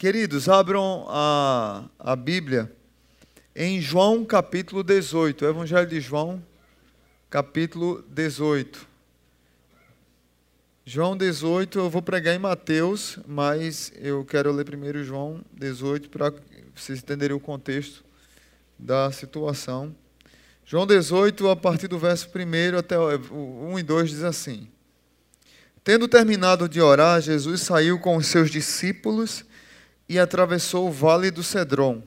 Queridos, abram a, a Bíblia em João capítulo 18, Evangelho de João, capítulo 18. João 18, eu vou pregar em Mateus, mas eu quero ler primeiro João 18 para vocês entenderem o contexto da situação. João 18, a partir do verso 1 até o 1 e 2, diz assim: Tendo terminado de orar, Jesus saiu com os seus discípulos e atravessou o vale do Cedron.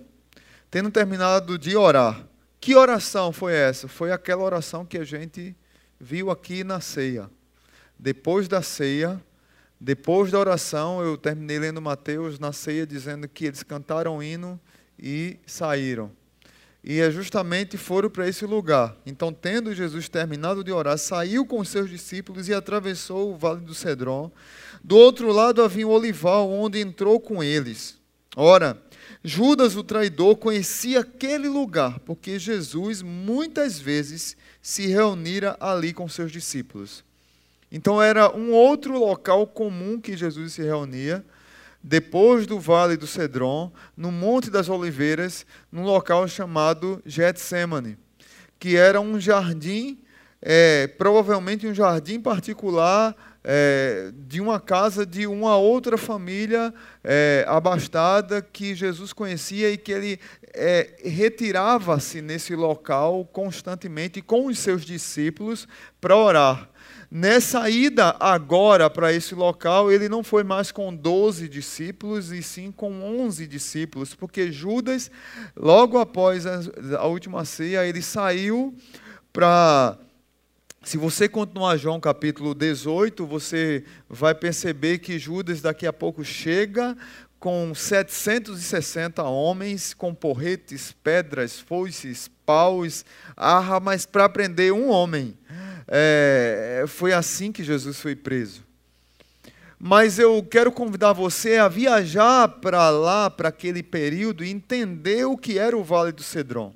Tendo terminado de orar, que oração foi essa? Foi aquela oração que a gente viu aqui na ceia. Depois da ceia, depois da oração, eu terminei lendo Mateus na ceia dizendo que eles cantaram o hino e saíram. E é justamente foram para esse lugar. Então, tendo Jesus terminado de orar, saiu com seus discípulos e atravessou o vale do Cedron. Do outro lado havia um olival, onde entrou com eles. Ora, Judas, o traidor, conhecia aquele lugar, porque Jesus muitas vezes se reunira ali com seus discípulos. Então, era um outro local comum que Jesus se reunia depois do vale do Cedron, no Monte das Oliveiras, num local chamado Getsemane, que era um jardim, é, provavelmente um jardim particular é, de uma casa de uma outra família é, abastada que Jesus conhecia e que ele é, retirava-se nesse local constantemente com os seus discípulos para orar. Nessa ida agora para esse local, ele não foi mais com 12 discípulos, e sim com 11 discípulos, porque Judas, logo após a, última ceia, ele saiu para. Se você continuar João capítulo 18, você vai perceber que Judas daqui a pouco chega com 760 homens, com porretes, pedras, foices, paus, armas, para prender um homem é, foi assim que Jesus foi preso. Mas eu quero convidar você a viajar para lá, para aquele período, e entender o que era o Vale do Cedron.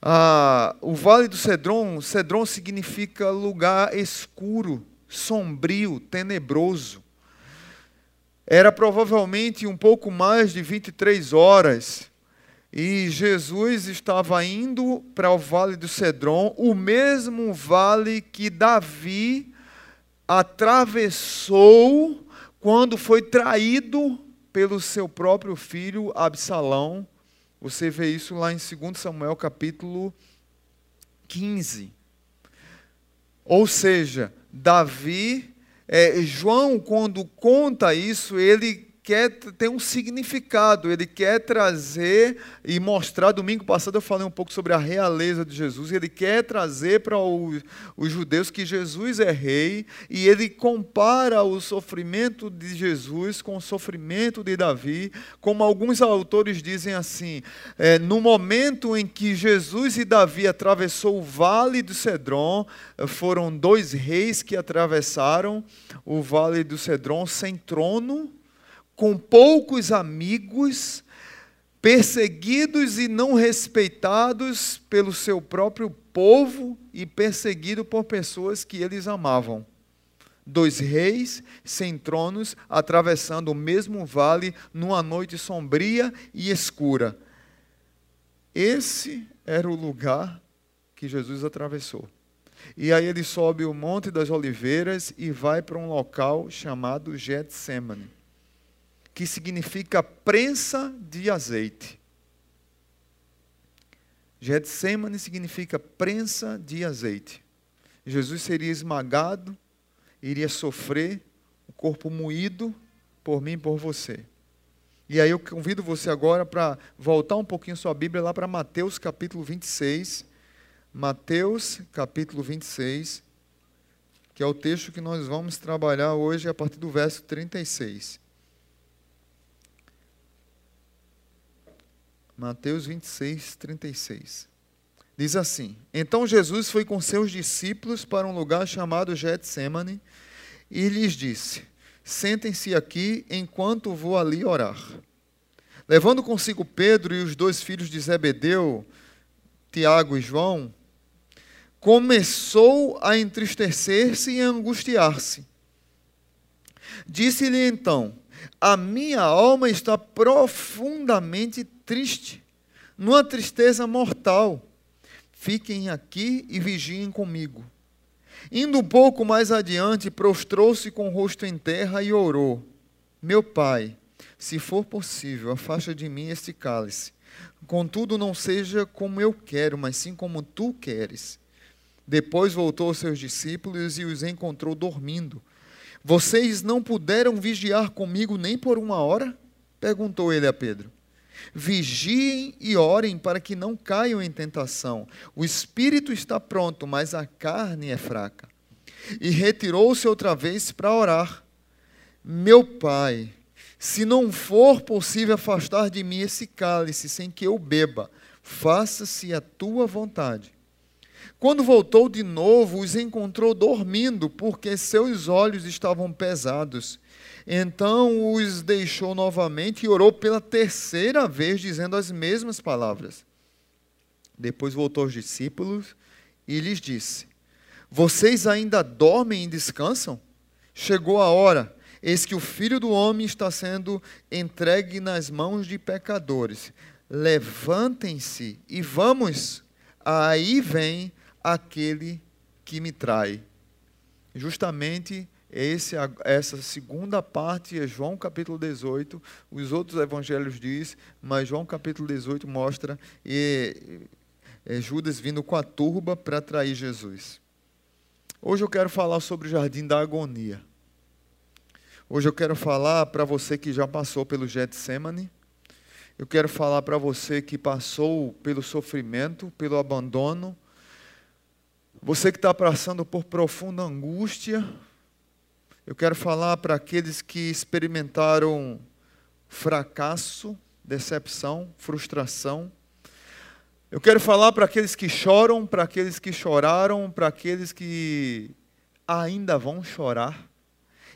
Ah, o Vale do Cedron, Cedron significa lugar escuro, sombrio, tenebroso. Era provavelmente um pouco mais de 23 horas e Jesus estava indo para o vale do Cedron, o mesmo vale que Davi atravessou quando foi traído pelo seu próprio filho Absalão. Você vê isso lá em 2 Samuel capítulo 15. Ou seja, Davi, é, João, quando conta isso, ele quer ter um significado, ele quer trazer e mostrar. Domingo passado eu falei um pouco sobre a realeza de Jesus, ele quer trazer para os, judeus que Jesus é rei, e ele compara o sofrimento de Jesus com o sofrimento de Davi, como alguns autores dizem assim: é, no momento em que Jesus e Davi atravessou o vale do Cedron, foram dois reis que atravessaram o vale do Cedron sem trono com poucos amigos, perseguidos e não respeitados pelo seu próprio povo e perseguido por pessoas que eles amavam. Dois reis sem tronos atravessando o mesmo vale numa noite sombria e escura. Esse era o lugar que Jesus atravessou. E aí ele sobe o Monte das Oliveiras e vai para um local chamado Getsemane que significa prensa de azeite. Getsemane significa prensa de azeite. Jesus seria esmagado, iria sofrer, o corpo moído por mim e por você. E aí eu convido você agora para voltar um pouquinho sua Bíblia lá para Mateus capítulo 26. Mateus capítulo 26, que é o texto que nós vamos trabalhar hoje a partir do verso 36. Mateus 26, 36. Diz assim: Então Jesus foi com seus discípulos para um lugar chamado Getsemane e lhes disse: Sentem-se aqui enquanto vou ali orar. Levando consigo Pedro e os dois filhos de Zebedeu, Tiago e João, começou a entristecer-se e angustiar-se. Disse-lhe então: A minha alma está profundamente triste, numa tristeza mortal. Fiquem aqui e vigiem comigo. Indo um pouco mais adiante, prostrou-se com o rosto em terra e orou: Meu pai, se for possível, afasta de mim este cálice. Contudo, não seja como eu quero, mas sim como tu queres. Depois voltou aos seus discípulos e os encontrou dormindo. Vocês não puderam vigiar comigo nem por uma hora? perguntou ele a Pedro. Vigiem e orem para que não caiam em tentação. O espírito está pronto, mas a carne é fraca. E retirou-se outra vez para orar. Meu pai, se não for possível afastar de mim esse cálice sem que eu beba, faça-se a tua vontade. Quando voltou de novo, os encontrou dormindo, porque seus olhos estavam pesados. Então os deixou novamente e orou pela terceira vez, dizendo as mesmas palavras. Depois voltou aos discípulos e lhes disse: Vocês ainda dormem e descansam? Chegou a hora, eis que o filho do homem está sendo entregue nas mãos de pecadores. Levantem-se e vamos. Aí vem aquele que me trai. Justamente esse, essa segunda parte é João capítulo 18, os outros evangelhos diz, mas João capítulo 18 mostra e, é Judas vindo com a turba para trair Jesus. Hoje eu quero falar sobre o jardim da agonia. Hoje eu quero falar para você que já passou pelo Getsemane. Eu quero falar para você que passou pelo sofrimento, pelo abandono, você que está passando por profunda angústia, eu quero falar para aqueles que experimentaram fracasso, decepção, frustração. Eu quero falar para aqueles que choram, para aqueles que choraram, para aqueles que ainda vão chorar.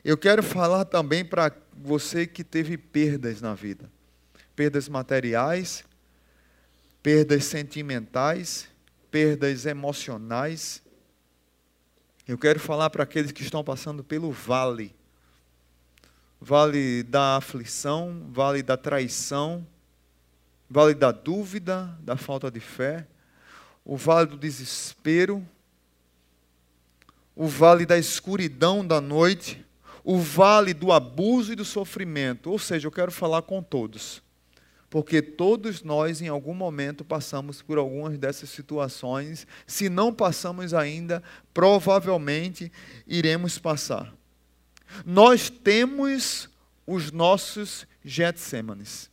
Eu quero falar também para você que teve perdas na vida perdas materiais, perdas sentimentais, perdas emocionais. Eu quero falar para aqueles que estão passando pelo vale vale da aflição, vale da traição, vale da dúvida, da falta de fé, o vale do desespero, o vale da escuridão da noite, o vale do abuso e do sofrimento. Ou seja, eu quero falar com todos porque todos nós, em algum momento, passamos por algumas dessas situações. Se não passamos ainda, provavelmente iremos passar. Nós temos os nossos Getsêmanes.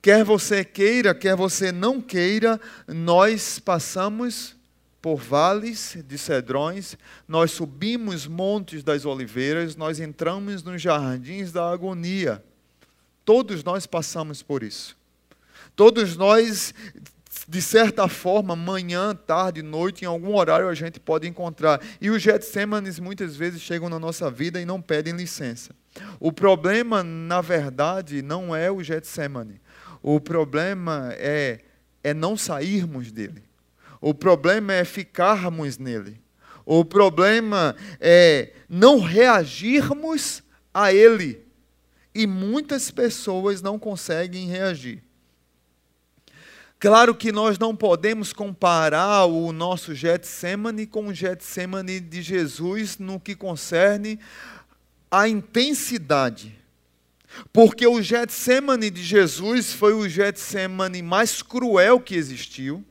Quer você queira, quer você não queira, nós passamos por vales de cedrões, nós subimos montes das oliveiras, nós entramos nos jardins da agonia. Todos nós passamos por isso. Todos nós, de certa forma, manhã, tarde, noite, em algum horário a gente pode encontrar. E os Getsêmanes muitas vezes chegam na nossa vida e não pedem licença. O problema, na verdade, não é o Getsemane. O problema é, é não sairmos dele. O problema é ficarmos nele. O problema é não reagirmos a ele e muitas pessoas não conseguem reagir. Claro que nós não podemos comparar o nosso Getsemane com o Getsemane de Jesus no que concerne a intensidade. Porque o Getsemane de Jesus foi o Getsemane mais cruel que existiu,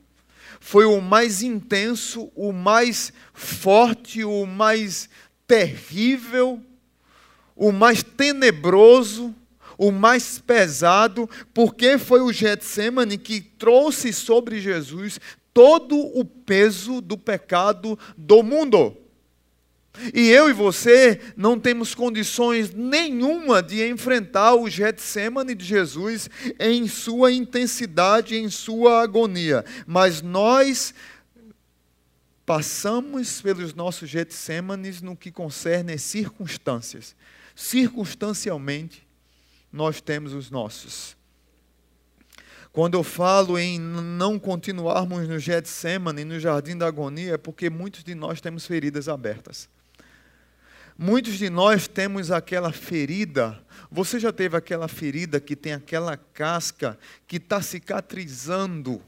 foi o mais intenso, o mais forte, o mais terrível o mais tenebroso, o mais pesado, porque foi o Getsemane que trouxe sobre Jesus todo o peso do pecado do mundo. E eu e você não temos condições nenhuma de enfrentar o Getsemane de Jesus em sua intensidade, em sua agonia. Mas nós passamos pelos nossos Getsêmanes no que concerne as circunstâncias circunstancialmente, nós temos os nossos. Quando eu falo em não continuarmos no Getsemane, no jardim da agonia, é porque muitos de nós temos feridas abertas. Muitos de nós temos aquela ferida. Você já teve aquela ferida que tem aquela casca que está cicatrizando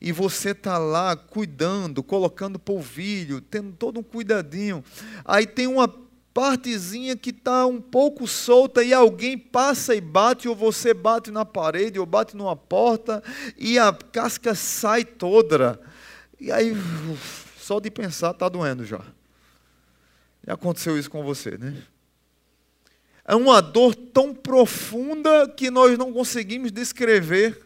e você está lá cuidando, colocando polvilho, tendo todo um cuidadinho. Aí tem uma partezinha que está um pouco solta e alguém passa e bate, ou você bate na parede, ou bate numa porta, e a casca sai toda. E aí, só de pensar, está doendo já. Já aconteceu isso com você, né? É uma dor tão profunda que nós não conseguimos descrever.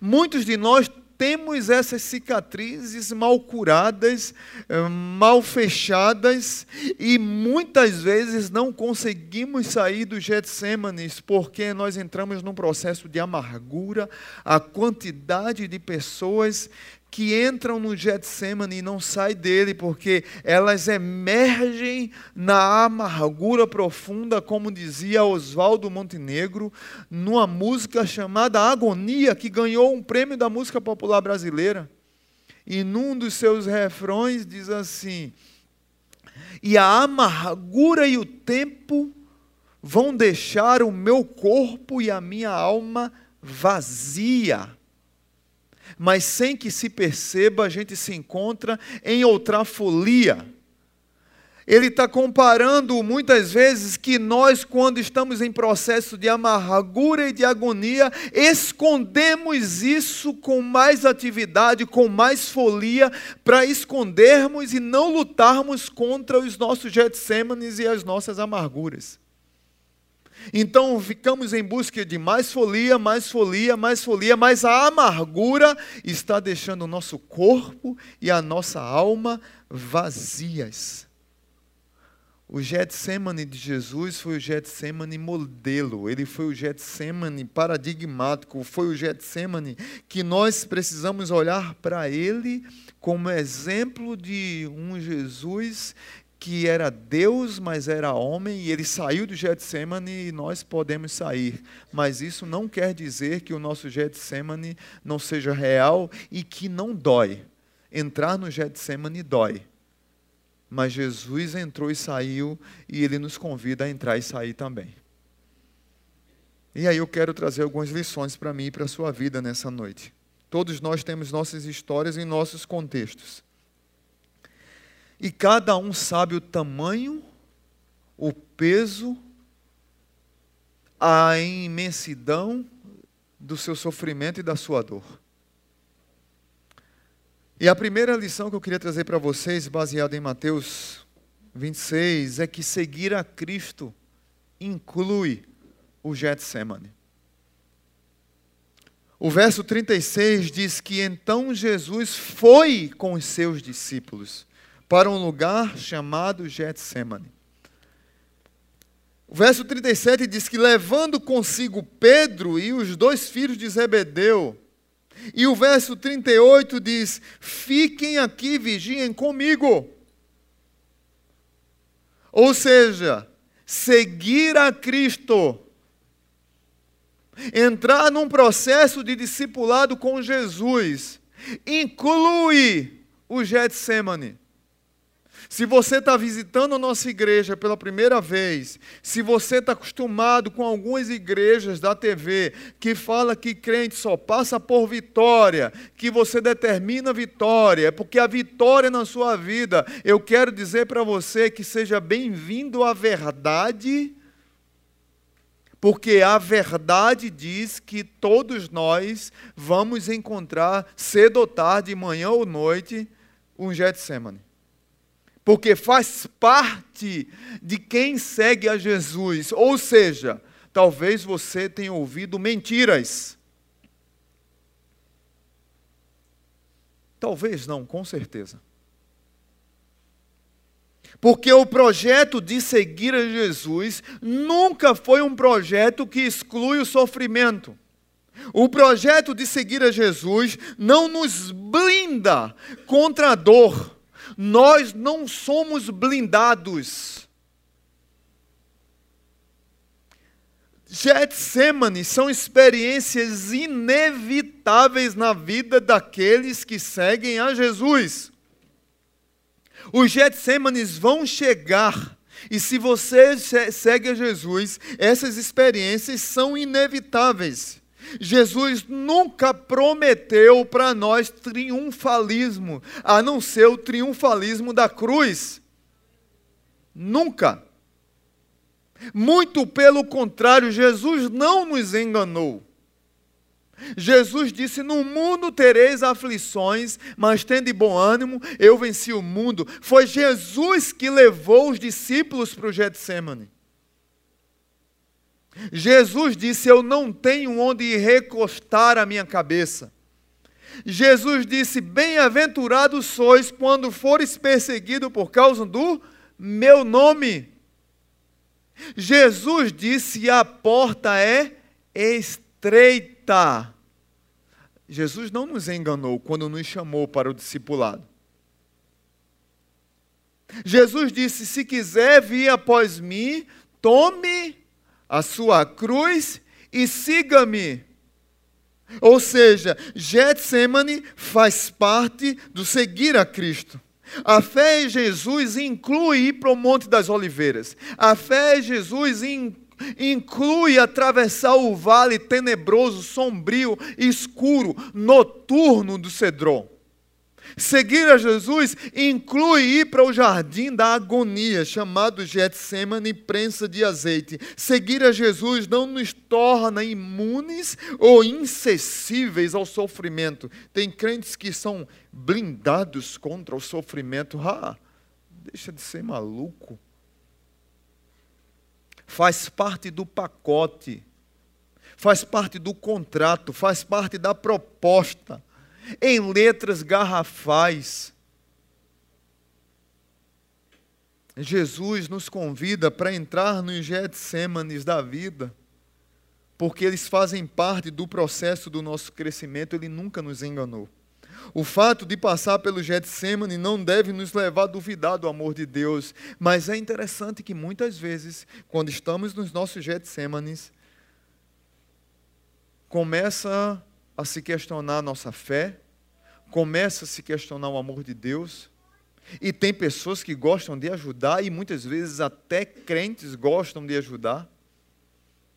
Muitos de nós temos essas cicatrizes mal curadas, eh, mal fechadas, e muitas vezes não conseguimos sair do Getsêmanes porque nós entramos num processo de amargura, a quantidade de pessoas que entram no Getsemane e não saem dele, porque elas emergem na amargura profunda, como dizia Oswaldo Montenegro, numa música chamada Agonia, que ganhou um prêmio da música popular brasileira. E num dos seus refrões diz assim: E a amargura e o tempo vão deixar o meu corpo e a minha alma vazia mas sem que se perceba, a gente se encontra em outra folia. Ele está comparando muitas vezes que nós, quando estamos em processo de amargura e de agonia, escondemos isso com mais atividade, com mais folia, para escondermos e não lutarmos contra os nossos Getsêmanes e as nossas amarguras. Então ficamos em busca de mais folia, mais folia, mais folia, mas a amargura está deixando o nosso corpo e a nossa alma vazias. O Getsemane de Jesus foi o Getsemane modelo, ele foi o Getsemane paradigmático, foi o Getsemane que nós precisamos olhar para ele como exemplo de um Jesus que era Deus, mas era homem, e ele saiu do Getsemane e nós podemos sair. Mas isso não quer dizer que o nosso Getsemane não seja real e que não dói. Entrar no Getsemane dói. Mas Jesus entrou e saiu, e ele nos convida a entrar e sair também. E aí eu quero trazer algumas lições para mim e para a sua vida nessa noite. Todos nós temos nossas histórias e nossos contextos. E cada um sabe o tamanho, o peso, a imensidão do seu sofrimento e da sua dor. E a primeira lição que eu queria trazer para vocês, baseada em Mateus 26, é que seguir a Cristo inclui o Getsemane. O verso 36 diz que então Jesus foi com os seus discípulos para um lugar chamado Getsemane. O verso 37 diz que levando consigo Pedro e os dois filhos de Zebedeu. E o verso 38 diz: Fiquem aqui, vigiem comigo. Ou seja, seguir a Cristo, entrar num processo de discipulado com Jesus, inclui o Getsemane. Se você está visitando a nossa igreja pela primeira vez, se você está acostumado com algumas igrejas da TV que fala que crente só passa por vitória, que você determina vitória, é porque a vitória na sua vida, eu quero dizer para você que seja bem-vindo à verdade, porque a verdade diz que todos nós vamos encontrar cedo ou tarde, manhã ou noite, um Getsemane porque faz parte de quem segue a Jesus. Ou seja, talvez você tenha ouvido mentiras. Talvez não, com certeza. Porque o projeto de seguir a Jesus nunca foi um projeto que exclui o sofrimento. O projeto de seguir a Jesus não nos blinda contra a dor nós não somos blindados. Getsemane são experiências inevitáveis na vida daqueles que seguem a Jesus. Os Getsemanes vão chegar E se você segue a Jesus, essas experiências são inevitáveis. Jesus nunca prometeu para nós triunfalismo, a não ser o triunfalismo da cruz. Nunca. Muito pelo contrário, Jesus não nos enganou. Jesus disse: No mundo tereis aflições, mas tende bom ânimo, eu venci o mundo. Foi Jesus que levou os discípulos para o Getsemane. Jesus disse: Eu não tenho onde recostar a minha cabeça. Jesus disse: Bem-aventurados sois quando fores perseguido por causa do meu nome. Jesus disse: A porta é estreita. Jesus não nos enganou quando nos chamou para o discipulado. Jesus disse: Se quiser vir após mim, tome a sua cruz e siga-me. Ou seja, Getsemane faz parte do seguir a Cristo. A fé em Jesus inclui ir para o Monte das Oliveiras. A fé em Jesus inclui atravessar o vale tenebroso, sombrio, escuro, noturno do Cedron. Seguir a Jesus inclui ir para o jardim da agonia, chamado Getsemane prensa de azeite. Seguir a Jesus não nos torna imunes ou incessíveis ao sofrimento. Tem crentes que são blindados contra o sofrimento. Ah, deixa de ser maluco. Faz parte do pacote, faz parte do contrato, faz parte da proposta em letras garrafais. Jesus nos convida para entrar nos Getsêmanes da vida, porque eles fazem parte do processo do nosso crescimento, ele nunca nos enganou. O fato de passar pelo Getsemane não deve nos levar a duvidar do amor de Deus, mas é interessante que muitas vezes, quando estamos nos nossos Getsêmanes, começa a se questionar a nossa fé, começa a se questionar o amor de Deus. E tem pessoas que gostam de ajudar, e muitas vezes até crentes gostam de ajudar.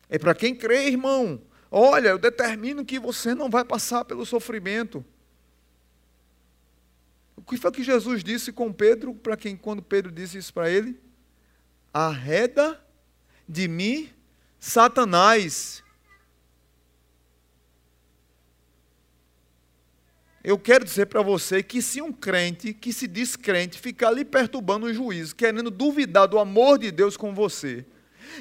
É para quem crê, irmão. Olha, eu determino que você não vai passar pelo sofrimento. O que foi que Jesus disse com Pedro, para quem quando Pedro disse isso para ele? Arreda de mim, Satanás. Eu quero dizer para você que se um crente que se diz crente ficar ali perturbando o juízo, querendo duvidar do amor de Deus com você,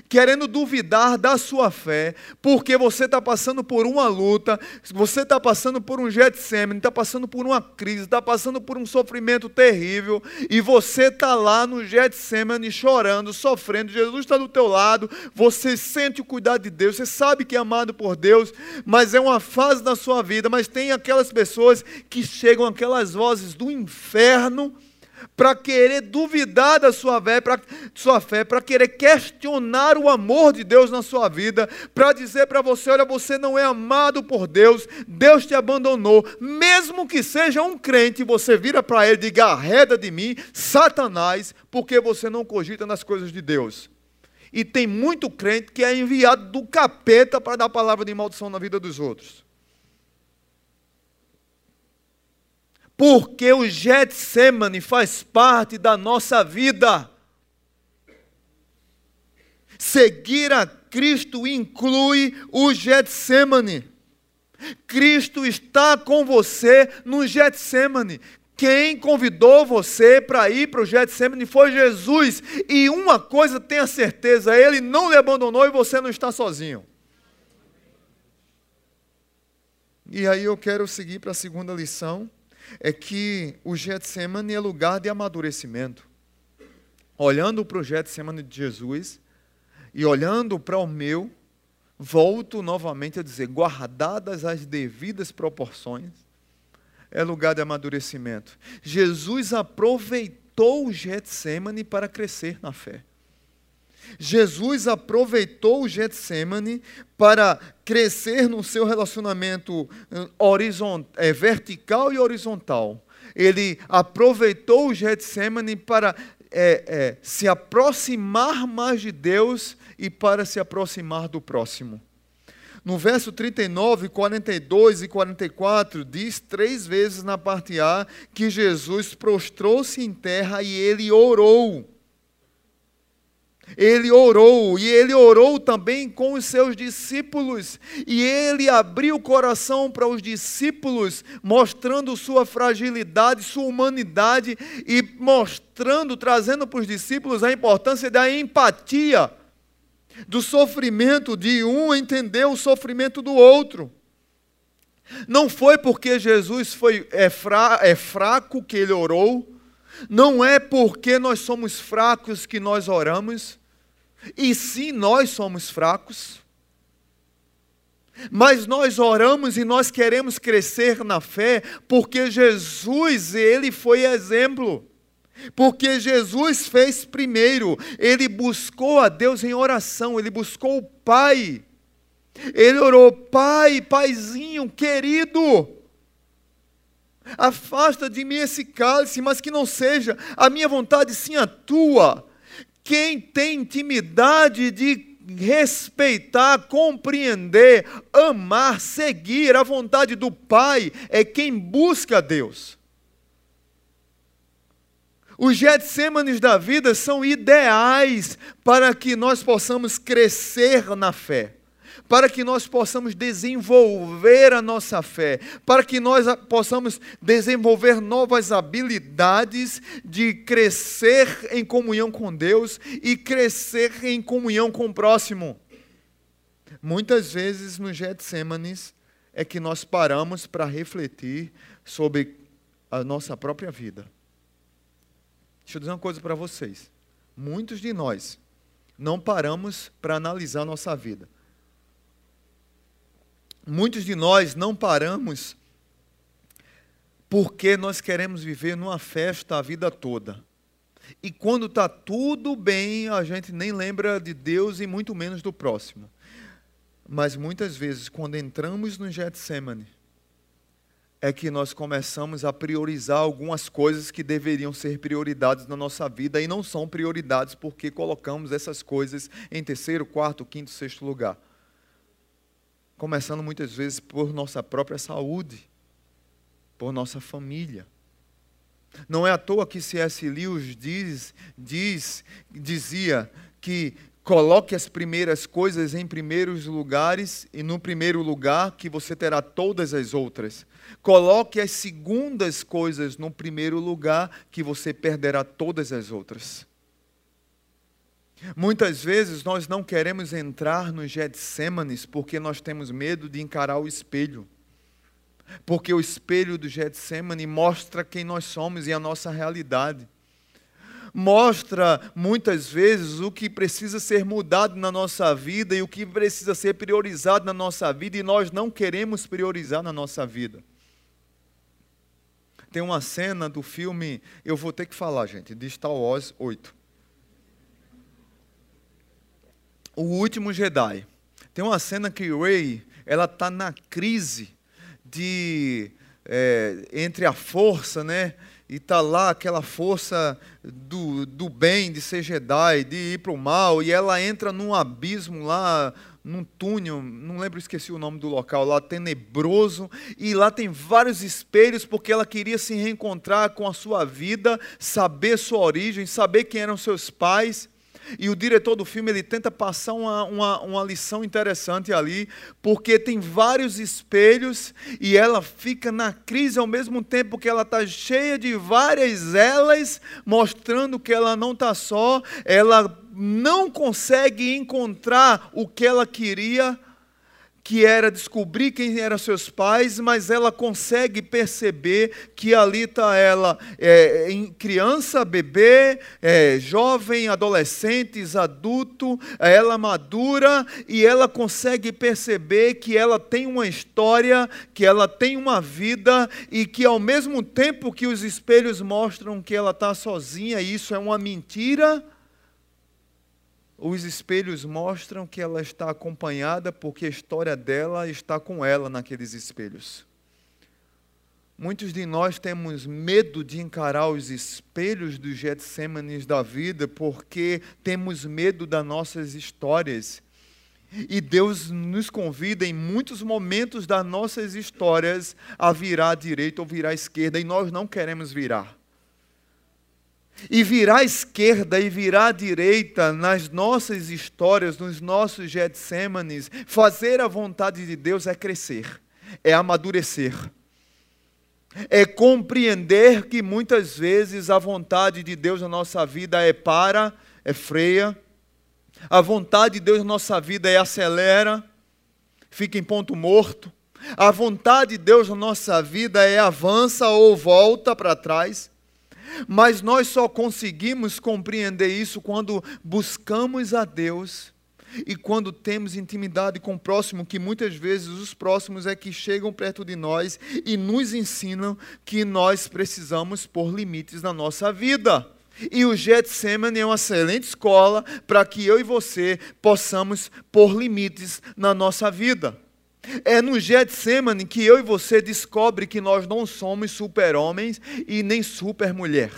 querendo duvidar da sua fé, porque você está passando por uma luta, você está passando por um Getsemane, está passando por uma crise, está passando por um sofrimento terrível, e você está lá no Getsemane chorando, sofrendo, Jesus está do teu lado, você sente o cuidado de Deus, você sabe que é amado por Deus, mas é uma fase da sua vida, mas tem aquelas pessoas que chegam, aquelas vozes do inferno, para querer duvidar da sua fé, para sua fé, para querer questionar o amor de Deus na sua vida, para dizer para você, olha, você não é amado por Deus, Deus te abandonou, mesmo que seja um crente, você vira para ele e diga, arreda de mim, Satanás, porque você não cogita nas coisas de Deus. E tem muito crente que é enviado do capeta para dar palavra de maldição na vida dos outros. Porque o Getsemane faz parte da nossa vida. Seguir a Cristo inclui o Getsemane. Cristo está com você no Getsemane. Quem convidou você para ir para o Getsemane foi Jesus. E uma coisa tenha certeza, ele não lhe abandonou e você não está sozinho. E aí eu quero seguir para a segunda lição é que o Getsemane é lugar de amadurecimento. Olhando para o Getsemane de Jesus e olhando para o meu, volto novamente a dizer, guardadas as devidas proporções, é lugar de amadurecimento. Jesus aproveitou o Getsemane para crescer na fé. Jesus aproveitou o Getsemane para crescer no seu relacionamento é, vertical e horizontal. Ele aproveitou o Getsemane para é, é, se aproximar mais de Deus e para se aproximar do próximo. No verso 39, 42 e 44, diz três vezes na parte A que Jesus prostrou-se em terra e ele orou. Ele orou, e ele orou também com os seus discípulos, e ele abriu o coração para os discípulos, mostrando sua fragilidade, sua humanidade, e mostrando, trazendo para os discípulos a importância da empatia, do sofrimento de um entender o sofrimento do outro. Não foi porque Jesus foi, é, fra, é fraco que ele orou, não é porque nós somos fracos que nós oramos, e sim nós somos fracos. Mas nós oramos e nós queremos crescer na fé, porque Jesus, ele foi exemplo. Porque Jesus fez primeiro, ele buscou a Deus em oração, ele buscou o Pai. Ele orou, Pai, Paizinho querido, Afasta de mim esse cálice, mas que não seja a minha vontade, sim a tua. Quem tem intimidade de respeitar, compreender, amar, seguir a vontade do Pai é quem busca Deus. Os Getsêmanes da vida são ideais para que nós possamos crescer na fé para que nós possamos desenvolver a nossa fé, para que nós possamos desenvolver novas habilidades de crescer em comunhão com Deus e crescer em comunhão com o próximo. Muitas vezes no Getsêmanes é que nós paramos para refletir sobre a nossa própria vida. Deixa eu dizer uma coisa para vocês. Muitos de nós não paramos para analisar a nossa vida. Muitos de nós não paramos porque nós queremos viver numa festa a vida toda. E quando está tudo bem, a gente nem lembra de Deus e muito menos do próximo. Mas muitas vezes, quando entramos no Getsemane, é que nós começamos a priorizar algumas coisas que deveriam ser prioridades na nossa vida e não são prioridades porque colocamos essas coisas em terceiro, quarto, quinto, sexto lugar começando muitas vezes por nossa própria saúde, por nossa família. Não é à toa que C.S. Lewis diz, diz, dizia que coloque as primeiras coisas em primeiros lugares e no primeiro lugar que você terá todas as outras. Coloque as segundas coisas no primeiro lugar que você perderá todas as outras. Muitas vezes nós não queremos entrar nos Getsêmanes porque nós temos medo de encarar o espelho. Porque o espelho do Getsemane mostra quem nós somos e a nossa realidade. Mostra muitas vezes o que precisa ser mudado na nossa vida e o que precisa ser priorizado na nossa vida e nós não queremos priorizar na nossa vida. Tem uma cena do filme, eu vou ter que falar, gente, de Star Wars 8. O Último Jedi. Tem uma cena que Rey, ela está na crise de é, entre a força, né? E tá lá aquela força do, do bem de ser Jedi, de ir para o mal, e ela entra num abismo lá, num túnel, não lembro, esqueci o nome do local, lá tenebroso, e lá tem vários espelhos, porque ela queria se reencontrar com a sua vida, saber sua origem, saber quem eram seus pais. E o diretor do filme ele tenta passar uma, uma, uma lição interessante ali, porque tem vários espelhos e ela fica na crise ao mesmo tempo que ela está cheia de várias elas, mostrando que ela não está só, ela não consegue encontrar o que ela queria que era descobrir quem eram seus pais, mas ela consegue perceber que ali está ela, é, em criança, bebê, é, jovem, adolescentes, adulto, ela madura e ela consegue perceber que ela tem uma história, que ela tem uma vida e que ao mesmo tempo que os espelhos mostram que ela está sozinha, isso é uma mentira os espelhos mostram que ela está acompanhada porque a história dela está com ela naqueles espelhos. Muitos de nós temos medo de encarar os espelhos dos Getsêmanes da vida porque temos medo das nossas histórias. E Deus nos convida em muitos momentos das nossas histórias a virar à direita ou virar à esquerda, e nós não queremos virar. E virar à esquerda e virar à direita nas nossas histórias, nos nossos Getsêmanes, fazer a vontade de Deus é crescer, é amadurecer é compreender que muitas vezes a vontade de Deus na nossa vida é para, é freia, a vontade de Deus na nossa vida é acelera, fica em ponto morto, a vontade de Deus na nossa vida é avança ou volta para trás. Mas nós só conseguimos compreender isso quando buscamos a Deus e quando temos intimidade com o próximo, que muitas vezes os próximos é que chegam perto de nós e nos ensinam que nós precisamos pôr limites na nossa vida. E o Getsemane é uma excelente escola para que eu e você possamos pôr limites na nossa vida. É no Getsemane que eu e você descobre que nós não somos super-homens e nem super-mulher.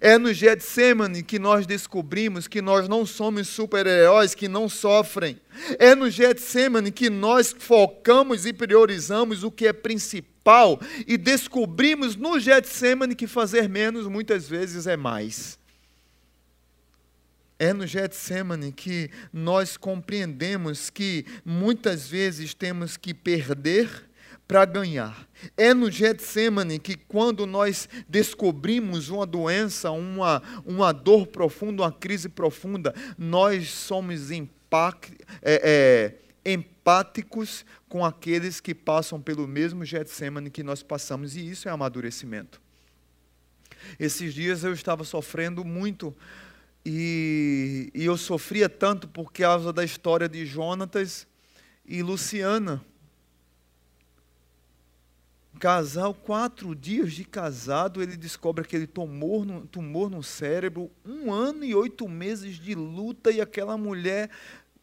É no Getsemane que nós descobrimos que nós não somos super-heróis que não sofrem. É no Getsemane que nós focamos e priorizamos o que é principal e descobrimos no Getsemane que fazer menos muitas vezes é mais. É no Getsemane que nós compreendemos que muitas vezes temos que perder para ganhar. É no Getsemane que, quando nós descobrimos uma doença, uma, uma dor profunda, uma crise profunda, nós somos impact, é, é, empáticos com aqueles que passam pelo mesmo Getsemane que nós passamos, e isso é amadurecimento. Esses dias eu estava sofrendo muito e, e eu sofria tanto por causa da história de Jonatas e Luciana. Casal, quatro dias de casado, ele descobre aquele tumor no, tumor no cérebro, um ano e oito meses de luta, e aquela mulher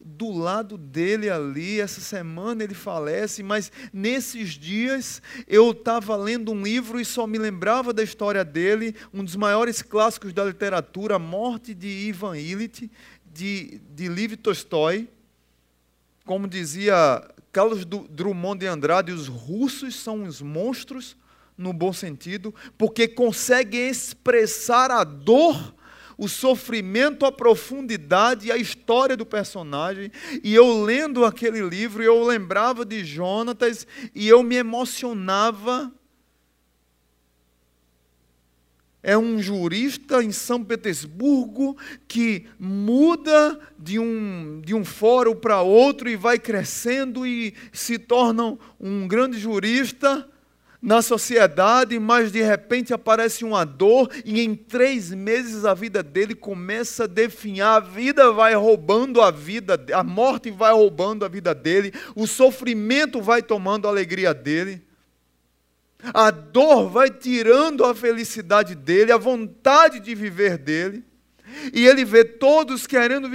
do lado dele ali, essa semana ele falece, mas nesses dias eu estava lendo um livro e só me lembrava da história dele, um dos maiores clássicos da literatura, A Morte de Ivan Illich, de, de Liv Tolstói. Como dizia Carlos Drummond de Andrade, os russos são os monstros, no bom sentido, porque conseguem expressar a dor, o sofrimento, a profundidade e a história do personagem. E eu lendo aquele livro, eu lembrava de Jonatas e eu me emocionava é um jurista em São Petersburgo que muda de um, de um fórum para outro e vai crescendo e se torna um grande jurista na sociedade, mas de repente aparece uma dor e em três meses a vida dele começa a definhar, a vida vai roubando a vida, a morte vai roubando a vida dele, o sofrimento vai tomando a alegria dele. A dor vai tirando a felicidade dele, a vontade de viver dele. E ele vê todos querendo,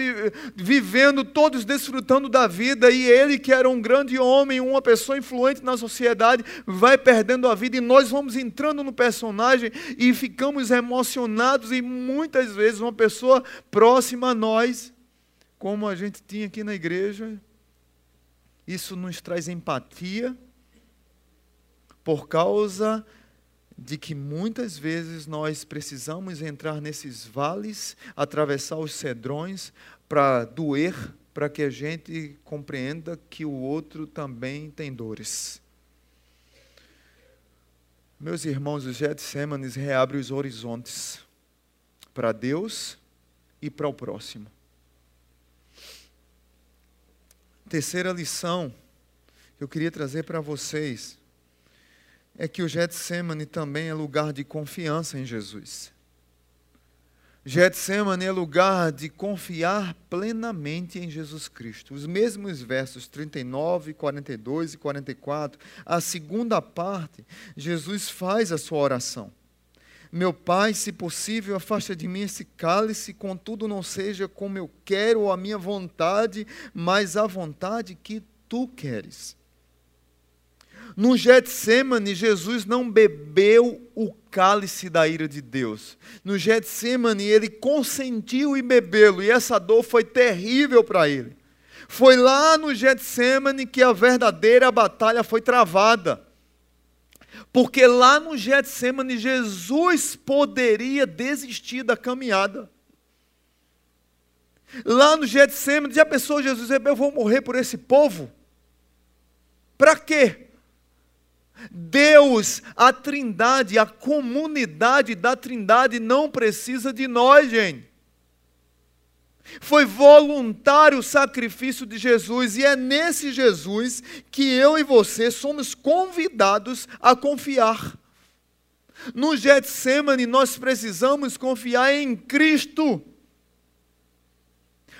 vivendo, todos desfrutando da vida, e ele, que era um grande homem, uma pessoa influente na sociedade, vai perdendo a vida, e nós vamos entrando no personagem e ficamos emocionados, e muitas vezes uma pessoa próxima a nós, como a gente tinha aqui na igreja, isso nos traz empatia por causa de que muitas vezes nós precisamos entrar nesses vales, atravessar os cedrões para doer, para que a gente compreenda que o outro também tem dores. Meus irmãos, os Getsêmanes reabre os horizontes para Deus e para o próximo. Terceira lição que eu queria trazer para vocês é que o Getsemane também é lugar de confiança em Jesus. Getsemane é lugar de confiar plenamente em Jesus Cristo. Os mesmos versos 39, 42 e 44, a segunda parte, Jesus faz a sua oração. Meu Pai, se possível, afasta de mim esse cálice, contudo não seja como eu quero ou a minha vontade, mas a vontade que tu queres. No Getsemane, Jesus não bebeu o cálice da ira de Deus. No Getsemane, ele consentiu em bebê-lo, e essa dor foi terrível para ele. Foi lá no Getsemane que a verdadeira batalha foi travada. Porque lá no Getsemane, Jesus poderia desistir da caminhada. Lá no Getsemane, já pensou Jesus, eu vou morrer por esse povo? Para quê? Deus, a Trindade, a comunidade da Trindade não precisa de nós, gente. Foi voluntário o sacrifício de Jesus e é nesse Jesus que eu e você somos convidados a confiar. No Getsemane nós precisamos confiar em Cristo.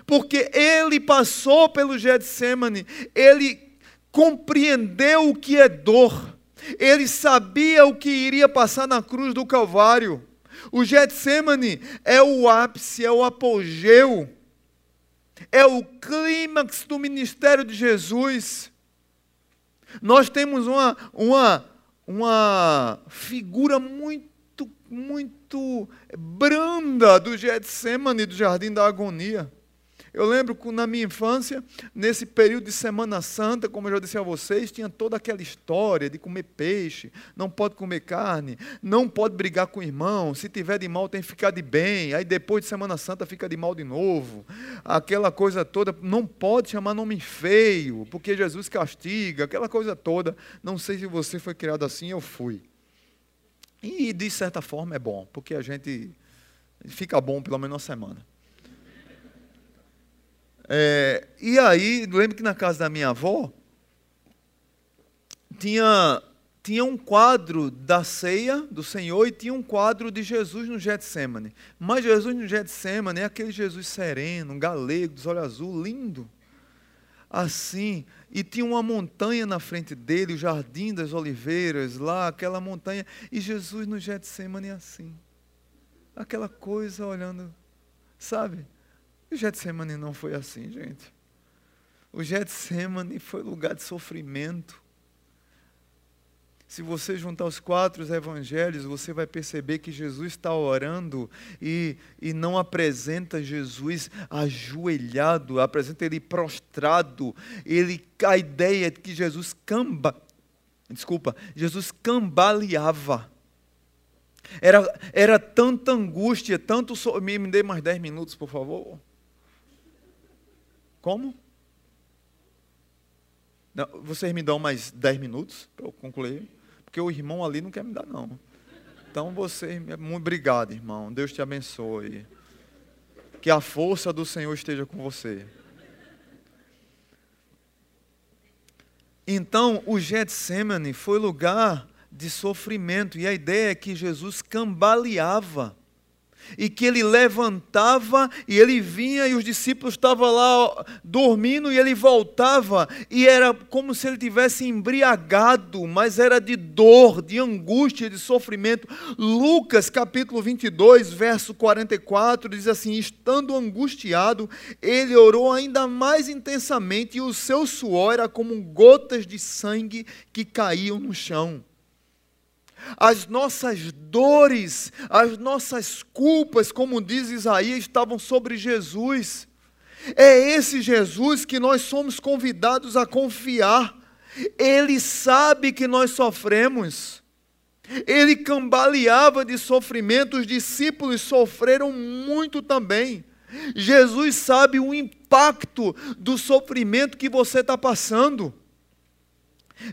Porque ele passou pelo Getsemane, ele compreendeu o que é dor. Ele sabia o que iria passar na cruz do Calvário. O Getsemane é o ápice, é o apogeu, é o clímax do ministério de Jesus. Nós temos uma, uma, uma figura muito, muito branda do Getsemane, do Jardim da Agonia. Eu lembro que na minha infância, nesse período de Semana Santa, como eu já disse a vocês, tinha toda aquela história de comer peixe, não pode comer carne, não pode brigar com o irmão, se tiver de mal tem que ficar de bem, aí depois de Semana Santa fica de mal de novo. Aquela coisa toda, não pode chamar nome feio, porque Jesus castiga, aquela coisa toda. Não sei se você foi criado assim, eu fui. E de certa forma é bom, porque a gente fica bom pelo menos uma semana. É, e aí, lembro que na casa da minha avó tinha, tinha um quadro da ceia do Senhor e tinha um quadro de Jesus no Getsemane. Mas Jesus no Getsemane é aquele Jesus sereno, galego, dos olhos azul, lindo. Assim, e tinha uma montanha na frente dele, o Jardim das Oliveiras, lá, aquela montanha, e Jesus no Getsemane assim. Aquela coisa olhando, sabe? O Getsemane não foi assim, gente. O Getsemane foi lugar de sofrimento. Se você juntar os quatro evangelhos, você vai perceber que Jesus está orando e, e não apresenta Jesus ajoelhado, apresenta ele prostrado. Ele, a ideia de que Jesus camba, desculpa, Jesus cambaleava. Era, era tanta angústia, tanto. So... Me, me dê mais dez minutos, por favor. Como? Não, vocês me dão mais 10 minutos para eu concluir? Porque o irmão ali não quer me dar, não. Então você, muito obrigado, irmão. Deus te abençoe. Que a força do Senhor esteja com você. Então, o Getsemane foi lugar de sofrimento, e a ideia é que Jesus cambaleava e que ele levantava e ele vinha e os discípulos estavam lá dormindo e ele voltava e era como se ele tivesse embriagado, mas era de dor, de angústia, de sofrimento. Lucas capítulo 22, verso 44 diz assim: estando angustiado, ele orou ainda mais intensamente e o seu suor era como gotas de sangue que caíam no chão as nossas dores, as nossas culpas, como diz Isaías, estavam sobre Jesus. É esse Jesus que nós somos convidados a confiar. Ele sabe que nós sofremos. Ele cambaleava de sofrimento, os discípulos sofreram muito também. Jesus sabe o impacto do sofrimento que você está passando.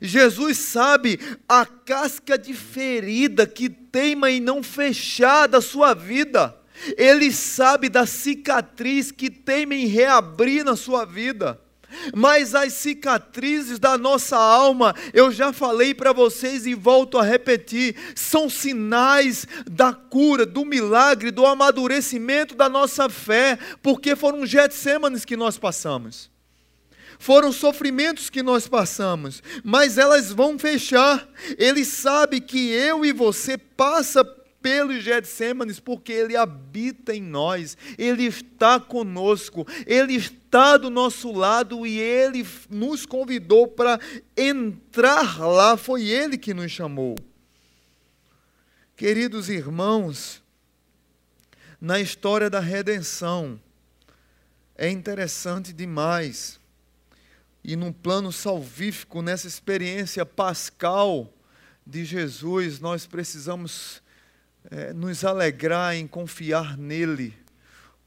Jesus sabe a casca de ferida que teima em não fechar da sua vida. Ele sabe da cicatriz que teima em reabrir na sua vida. Mas as cicatrizes da nossa alma, eu já falei para vocês e volto a repetir, são sinais da cura, do milagre, do amadurecimento da nossa fé, porque foram Getsêmanes que nós passamos foram sofrimentos que nós passamos, mas elas vão fechar. Ele sabe que eu e você passa pelos Getsêmanes, porque Ele habita em nós, Ele está conosco, Ele está do nosso lado e Ele nos convidou para entrar lá, foi Ele que nos chamou. Queridos irmãos, na história da redenção, é interessante demais. E num plano salvífico, nessa experiência pascal de Jesus, nós precisamos é, nos alegrar em confiar nele,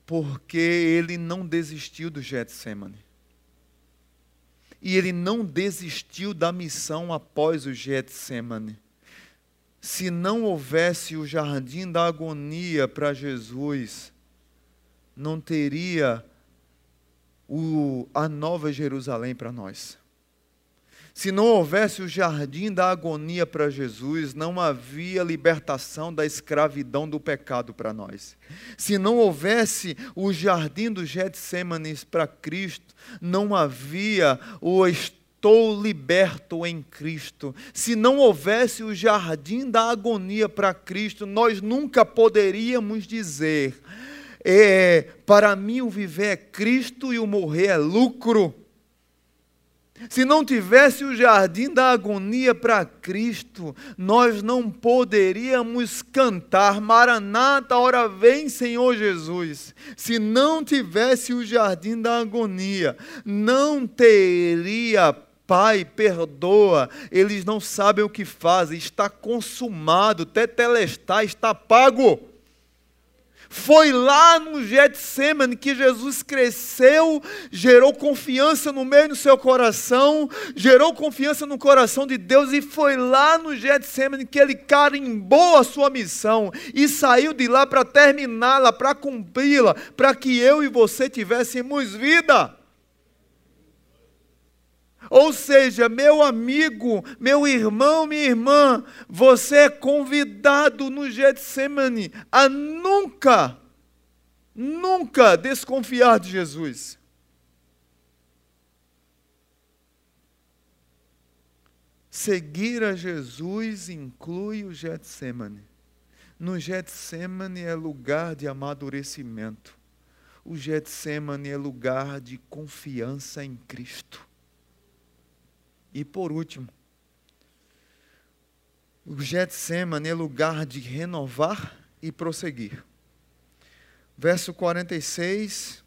porque ele não desistiu do Getsemane. E ele não desistiu da missão após o Getsemane. Se não houvesse o jardim da agonia para Jesus, não teria o, a nova Jerusalém para nós. Se não houvesse o jardim da agonia para Jesus, não havia libertação da escravidão do pecado para nós. Se não houvesse o jardim do Getsêmanes para Cristo, não havia o estou liberto em Cristo. Se não houvesse o jardim da agonia para Cristo, nós nunca poderíamos dizer: é, para mim o viver é Cristo e o morrer é lucro. Se não tivesse o jardim da agonia para Cristo, nós não poderíamos cantar Maranata, hora vem Senhor Jesus. Se não tivesse o jardim da agonia, não teria Pai, perdoa, eles não sabem o que fazem, está consumado, tetelestai, está pago. Foi lá no Getsemane que Jesus cresceu, gerou confiança no meio do seu coração, gerou confiança no coração de Deus e foi lá no Getsemane que ele carimbou a sua missão e saiu de lá para terminá-la, para cumpri-la, para que eu e você tivéssemos vida. Ou seja, meu amigo, meu irmão, minha irmã, você é convidado no Getsemane a nunca, nunca desconfiar de Jesus. Seguir a Jesus inclui o Getsemane. No Getsemane é lugar de amadurecimento. O Getsemane é lugar de confiança em Cristo. E por último, o Getsemane é lugar de renovar e prosseguir. Verso 46,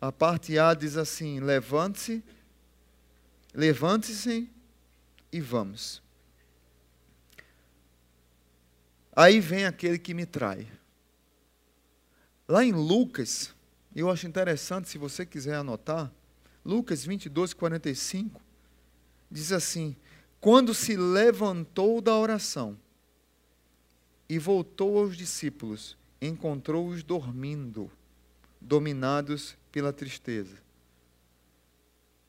a parte A diz assim: Levante-se, levante-se e vamos. Aí vem aquele que me trai. Lá em Lucas, eu acho interessante, se você quiser anotar, Lucas 22, 45, diz assim: Quando se levantou da oração e voltou aos discípulos, encontrou-os dormindo, dominados pela tristeza.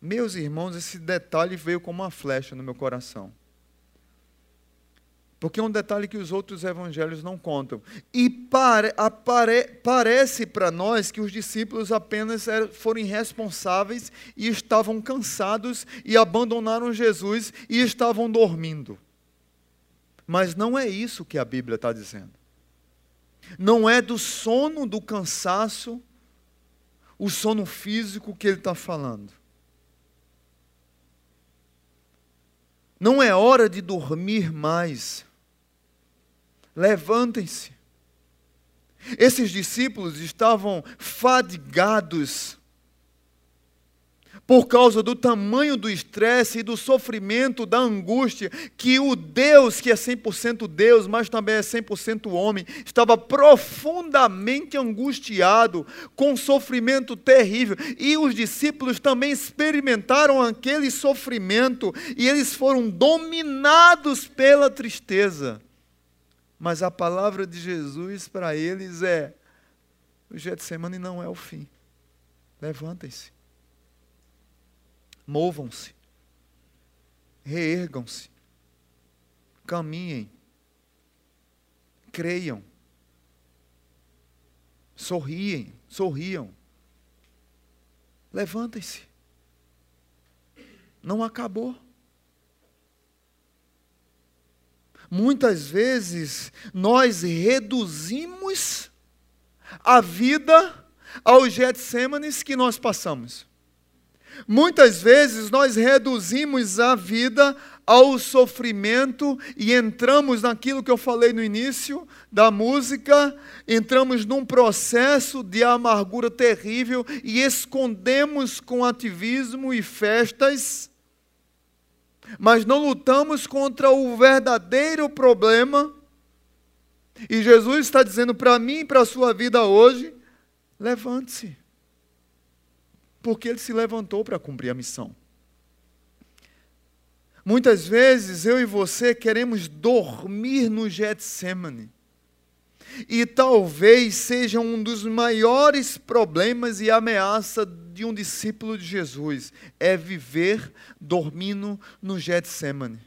Meus irmãos, esse detalhe veio como uma flecha no meu coração. Porque é um detalhe que os outros evangelhos não contam. E pare, apare, parece para nós que os discípulos apenas foram irresponsáveis e estavam cansados e abandonaram Jesus e estavam dormindo. Mas não é isso que a Bíblia está dizendo. Não é do sono, do cansaço, o sono físico que ele está falando. Não é hora de dormir mais levantem-se. Esses discípulos estavam fadigados por causa do tamanho do estresse e do sofrimento, da angústia, que o Deus, que é 100% Deus, mas também é 100% homem, estava profundamente angustiado, com sofrimento terrível. E os discípulos também experimentaram aquele sofrimento e eles foram dominados pela tristeza. Mas a palavra de Jesus para eles é: o Getsemane não é o fim. Levantem-se. Movam-se. Reergam-se. Caminhem. Creiam. Sorriem, sorriam. Levantem-se. Não acabou. Muitas vezes nós reduzimos a vida aos Getsêmanes que nós passamos. Muitas vezes nós reduzimos a vida ao sofrimento e entramos naquilo que eu falei no início da música, entramos num processo de amargura terrível e escondemos com ativismo e festas mas não lutamos contra o verdadeiro problema. E Jesus está dizendo para mim e para a sua vida hoje: levante-se. Porque ele se levantou para cumprir a missão. Muitas vezes eu e você queremos dormir no Getsemane. E talvez seja um dos maiores problemas e ameaça de um discípulo de Jesus é viver dormindo no Getsemane.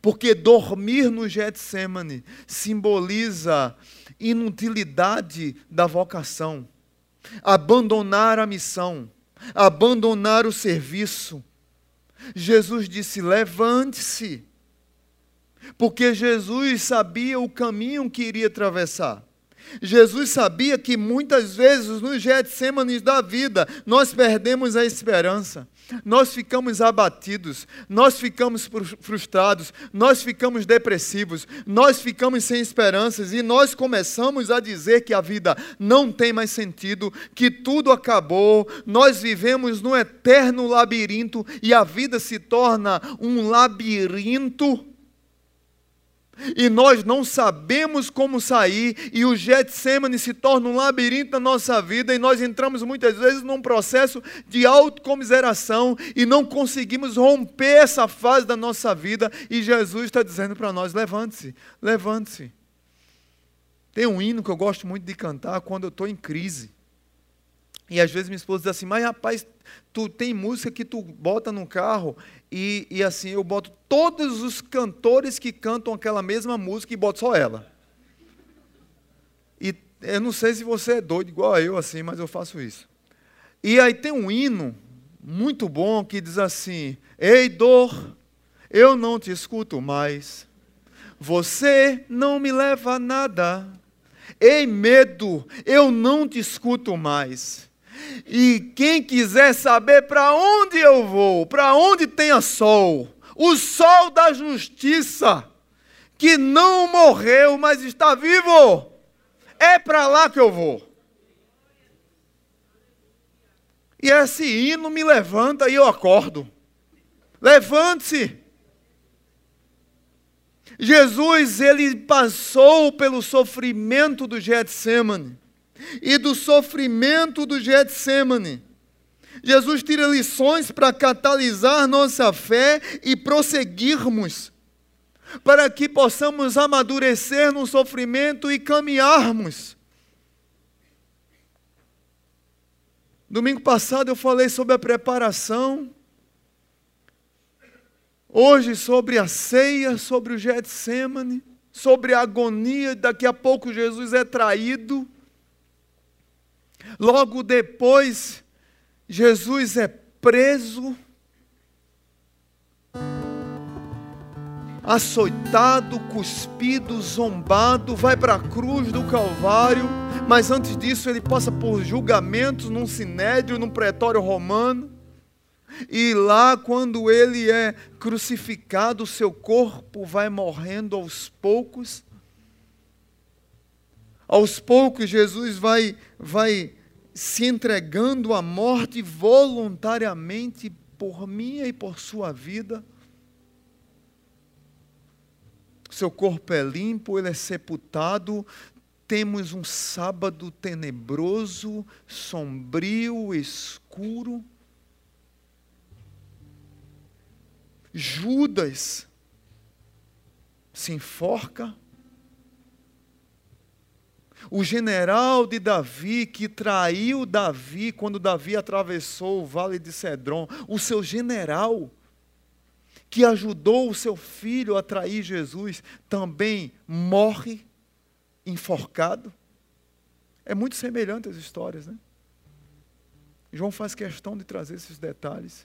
Porque dormir no Getsemane simboliza inutilidade da vocação, abandonar a missão, abandonar o serviço. Jesus disse: levante-se, porque Jesus sabia o caminho que iria atravessar. Jesus sabia que muitas vezes nos Getsêmanes da vida nós perdemos a esperança, nós ficamos abatidos, nós ficamos frustrados, nós ficamos depressivos, nós ficamos sem esperanças e nós começamos a dizer que a vida não tem mais sentido, que tudo acabou, nós vivemos num eterno labirinto e a vida se torna um labirinto e nós não sabemos como sair, e o Getsemane se torna um labirinto na nossa vida, e nós entramos muitas vezes num processo de autocomiseração e não conseguimos romper essa fase da nossa vida, e Jesus está dizendo para nós: levante-se, levante-se. Tem um hino que eu gosto muito de cantar quando eu estou em crise. E às vezes minha esposa diz assim, mas rapaz, tu tem música que tu bota no carro e, e assim eu boto todos os cantores que cantam aquela mesma música e boto só ela. E eu não sei se você é doido igual eu assim, mas eu faço isso. E aí tem um hino muito bom que diz assim: Ei dor, eu não te escuto mais. Você não me leva a nada. Ei medo, eu não te escuto mais. E quem quiser saber para onde eu vou, para onde tenha sol, o sol da justiça, que não morreu, mas está vivo, é para lá que eu vou. E esse hino me levanta e eu acordo. Levante-se. Jesus, ele passou pelo sofrimento do Getsemane e do sofrimento do Getsemane. Jesus tira lições para catalisar nossa fé e prosseguirmos, para que possamos amadurecer no sofrimento e caminharmos. Domingo passado eu falei sobre a preparação, hoje sobre a ceia, sobre o Getsemane, sobre a agonia, daqui a pouco Jesus é traído. Logo depois, Jesus é preso, açoitado, cuspido, zombado, vai para a cruz do Calvário, mas antes disso ele passa por julgamentos num sinédrio, num pretório romano. E lá, quando ele é crucificado, seu corpo vai morrendo aos poucos. Aos poucos, Jesus vai, vai se entregando à morte voluntariamente por minha e por sua vida. Seu corpo é limpo, ele é sepultado. Temos um sábado tenebroso, sombrio, escuro. Judas se enforca o general de Davi que traiu Davi quando Davi atravessou o vale de Cedron, o seu general que ajudou o seu filho a trair Jesus, também morre enforcado. É muito semelhante as histórias, né? João faz questão de trazer esses detalhes.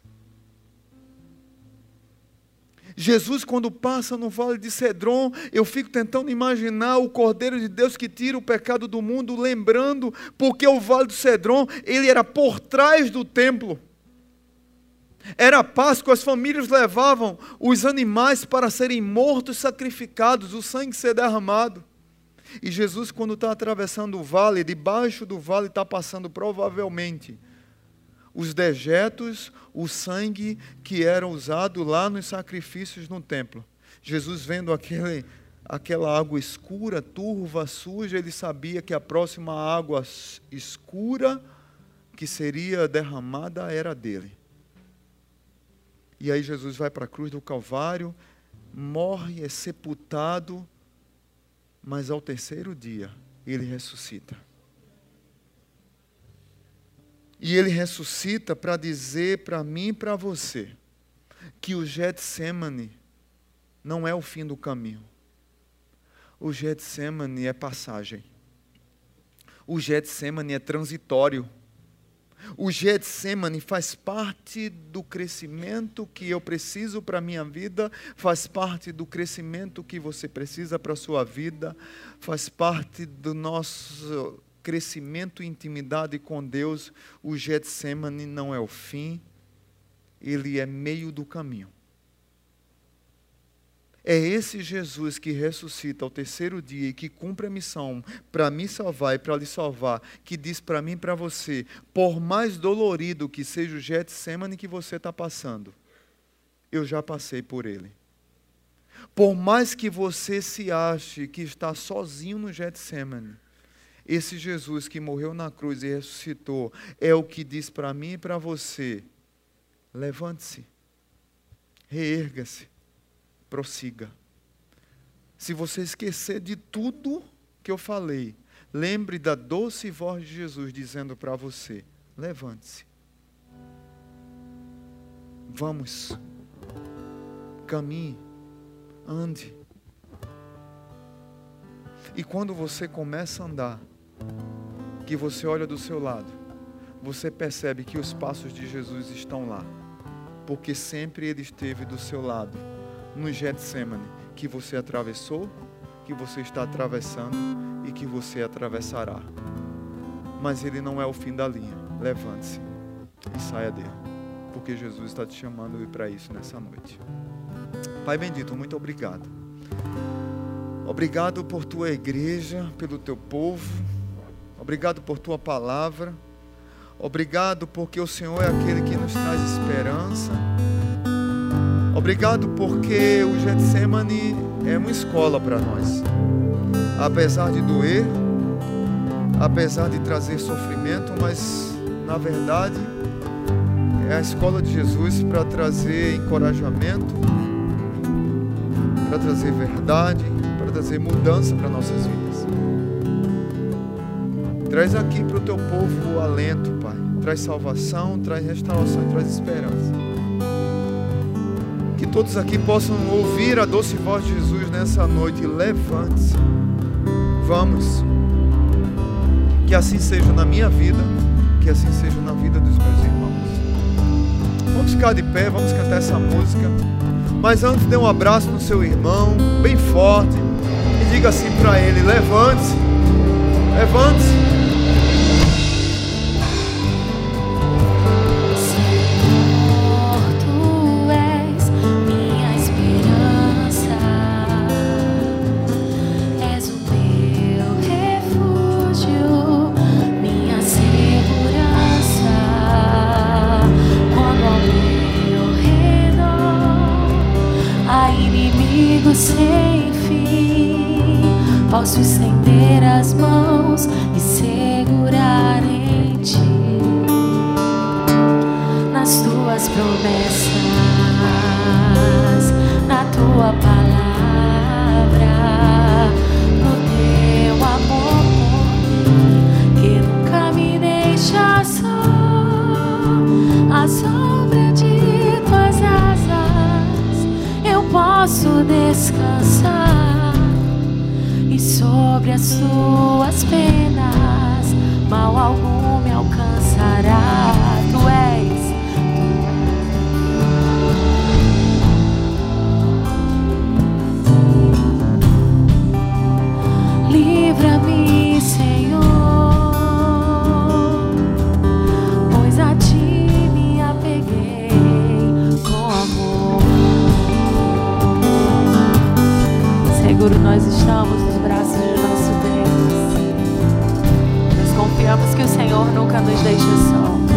Jesus, quando passa no vale de Cedron, eu fico tentando imaginar o Cordeiro de Deus que tira o pecado do mundo, lembrando, porque o vale de Cedron, ele era por trás do templo. Era Páscoa, as famílias levavam os animais para serem mortos, sacrificados, o sangue ser derramado. E Jesus, quando está atravessando o vale, debaixo do vale está passando provavelmente os dejetos, o sangue que era usado lá nos sacrifícios no templo. Jesus vendo aquele, aquela água escura, turva, suja, ele sabia que a próxima água escura que seria derramada era dele. E aí Jesus vai para a cruz do Calvário, morre, é sepultado, mas ao terceiro dia ele ressuscita. E ele ressuscita para dizer para mim e para você que o Getsemane não é o fim do caminho. O Getsemane é passagem. O Getsemane é transitório. O Getsemane faz parte do crescimento que eu preciso para a minha vida, faz parte do crescimento que você precisa para a sua vida, faz parte do nosso crescimento e intimidade com Deus. O Getsemane não é o fim, ele é meio do caminho. É esse Jesus que ressuscita ao terceiro dia e que cumpre a missão para me salvar e para lhe salvar, que diz para mim e para você, por mais dolorido que seja o Getsemane que você está passando, eu já passei por ele. Por mais que você se ache que está sozinho no Getsemane, esse Jesus que morreu na cruz e ressuscitou é o que diz para mim e para você: levante-se, reerga-se prossiga. Se você esquecer de tudo que eu falei, lembre da doce voz de Jesus dizendo para você: levante-se. Vamos. Caminhe. Ande. E quando você começa a andar, que você olha do seu lado, você percebe que os passos de Jesus estão lá, porque sempre ele esteve do seu lado no Getsemane que você atravessou, que você está atravessando e que você atravessará. Mas ele não é o fim da linha. Levante-se e saia dele, porque Jesus está te chamando para isso nessa noite. Pai bendito, muito obrigado. Obrigado por tua igreja, pelo teu povo. Obrigado por tua palavra. Obrigado porque o Senhor é aquele que nos traz esperança. Obrigado porque o Getsemane é uma escola para nós. Apesar de doer, apesar de trazer sofrimento, mas na verdade é a escola de Jesus para trazer encorajamento, para trazer verdade, para trazer mudança para nossas vidas. Traz aqui para o teu povo o alento, Pai. Traz salvação, traz restauração, traz esperança todos aqui possam ouvir a doce voz de Jesus nessa noite. Levante-se. Vamos. Que assim seja na minha vida, que assim seja na vida dos meus irmãos. Vamos ficar de pé, vamos cantar essa música. Mas antes, dê um abraço no seu irmão, bem forte, e diga assim para ele: levante-se, levante-se. sombra de tuas asas eu posso descansar e sobre as tuas penas mal algum me alcançará. Tu és Livra-me, Senhor. Seguro nós estamos nos braços de nosso Deus. Nós confiamos que o Senhor nunca nos deixa só.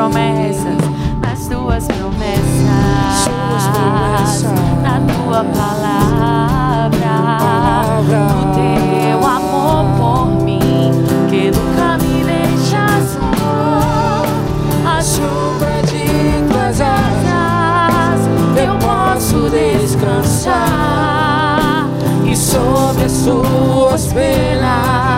Promessas, nas tuas promessas, Suas promessas. na tua palavra, Palavra. no teu amor por mim, que nunca me deixa só. A Sombra de tuas asas eu posso descansar e sobre as suas penas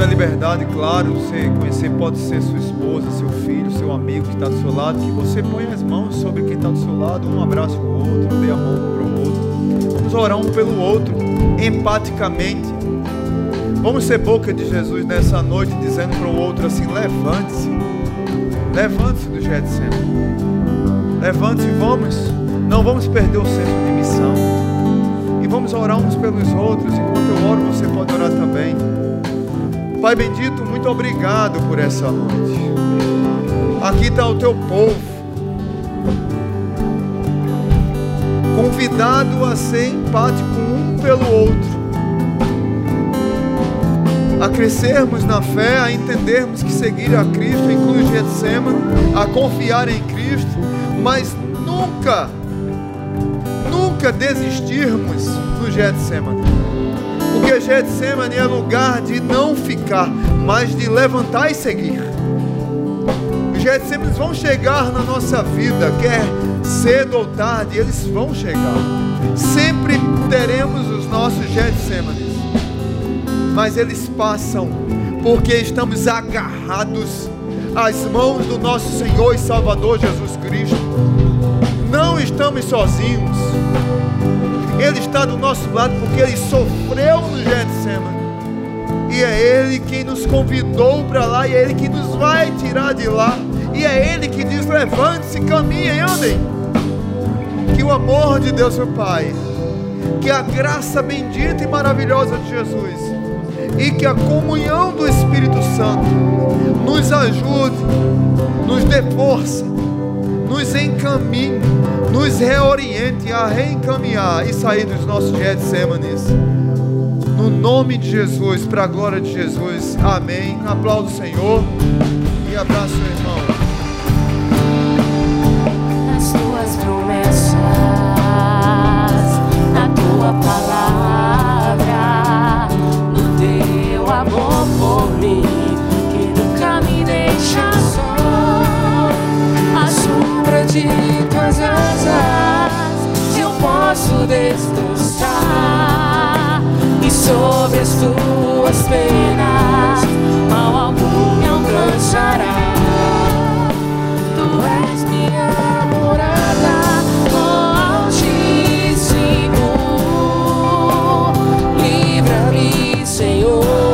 tiver liberdade, claro, você conhecer pode ser sua esposa, seu filho, seu amigo que está do seu lado, que você ponha as mãos sobre quem está do seu lado, um abraça o outro, dê a mão para o outro. Vamos orar um pelo outro, empaticamente. Vamos ser boca de Jesus nessa noite, dizendo para o outro assim: levante-se, levante-se do Getsemane. Levante-se, vamos. Não vamos perder o senso de missão. E vamos orar uns pelos outros. Enquanto eu oro, você pode orar também. Pai bendito, muito obrigado por essa noite. Aqui está o teu povo. Convidado a ser empático um pelo outro. A crescermos na fé, a entendermos que seguir a Cristo inclui o Getsemane, a confiar em Cristo, mas nunca, nunca desistirmos no Getsemane. Porque Getsemane é lugar de não ficar, mas de levantar e seguir. Getsemanes vão chegar na nossa vida, quer cedo ou tarde, eles vão chegar. Sempre teremos os nossos Getsemanes, mas eles passam porque estamos agarrados às mãos do nosso Senhor e Salvador Jesus Cristo. Não estamos sozinhos. Ele está do nosso lado porque ele sofreu no Getsemane. E é ele quem nos convidou para lá e é ele que nos vai tirar de lá. E é ele que diz: levante-se, caminhem, andem. Que o amor de Deus, meu Pai, que a graça bendita e maravilhosa de Jesus e que a comunhão do Espírito Santo nos ajude, nos dê força, nos encaminhe, nos reoriente a reencaminhar e sair dos nossos Getsêmanes. No nome de Jesus, para a glória de Jesus. Amém. Aplauda o Senhor e abraça o irmão. de tuas asas eu posso descansar e sobre as tuas penas mal algum me alcançará. Tu és minha morada. Altíssimo, livra-me, Senhor.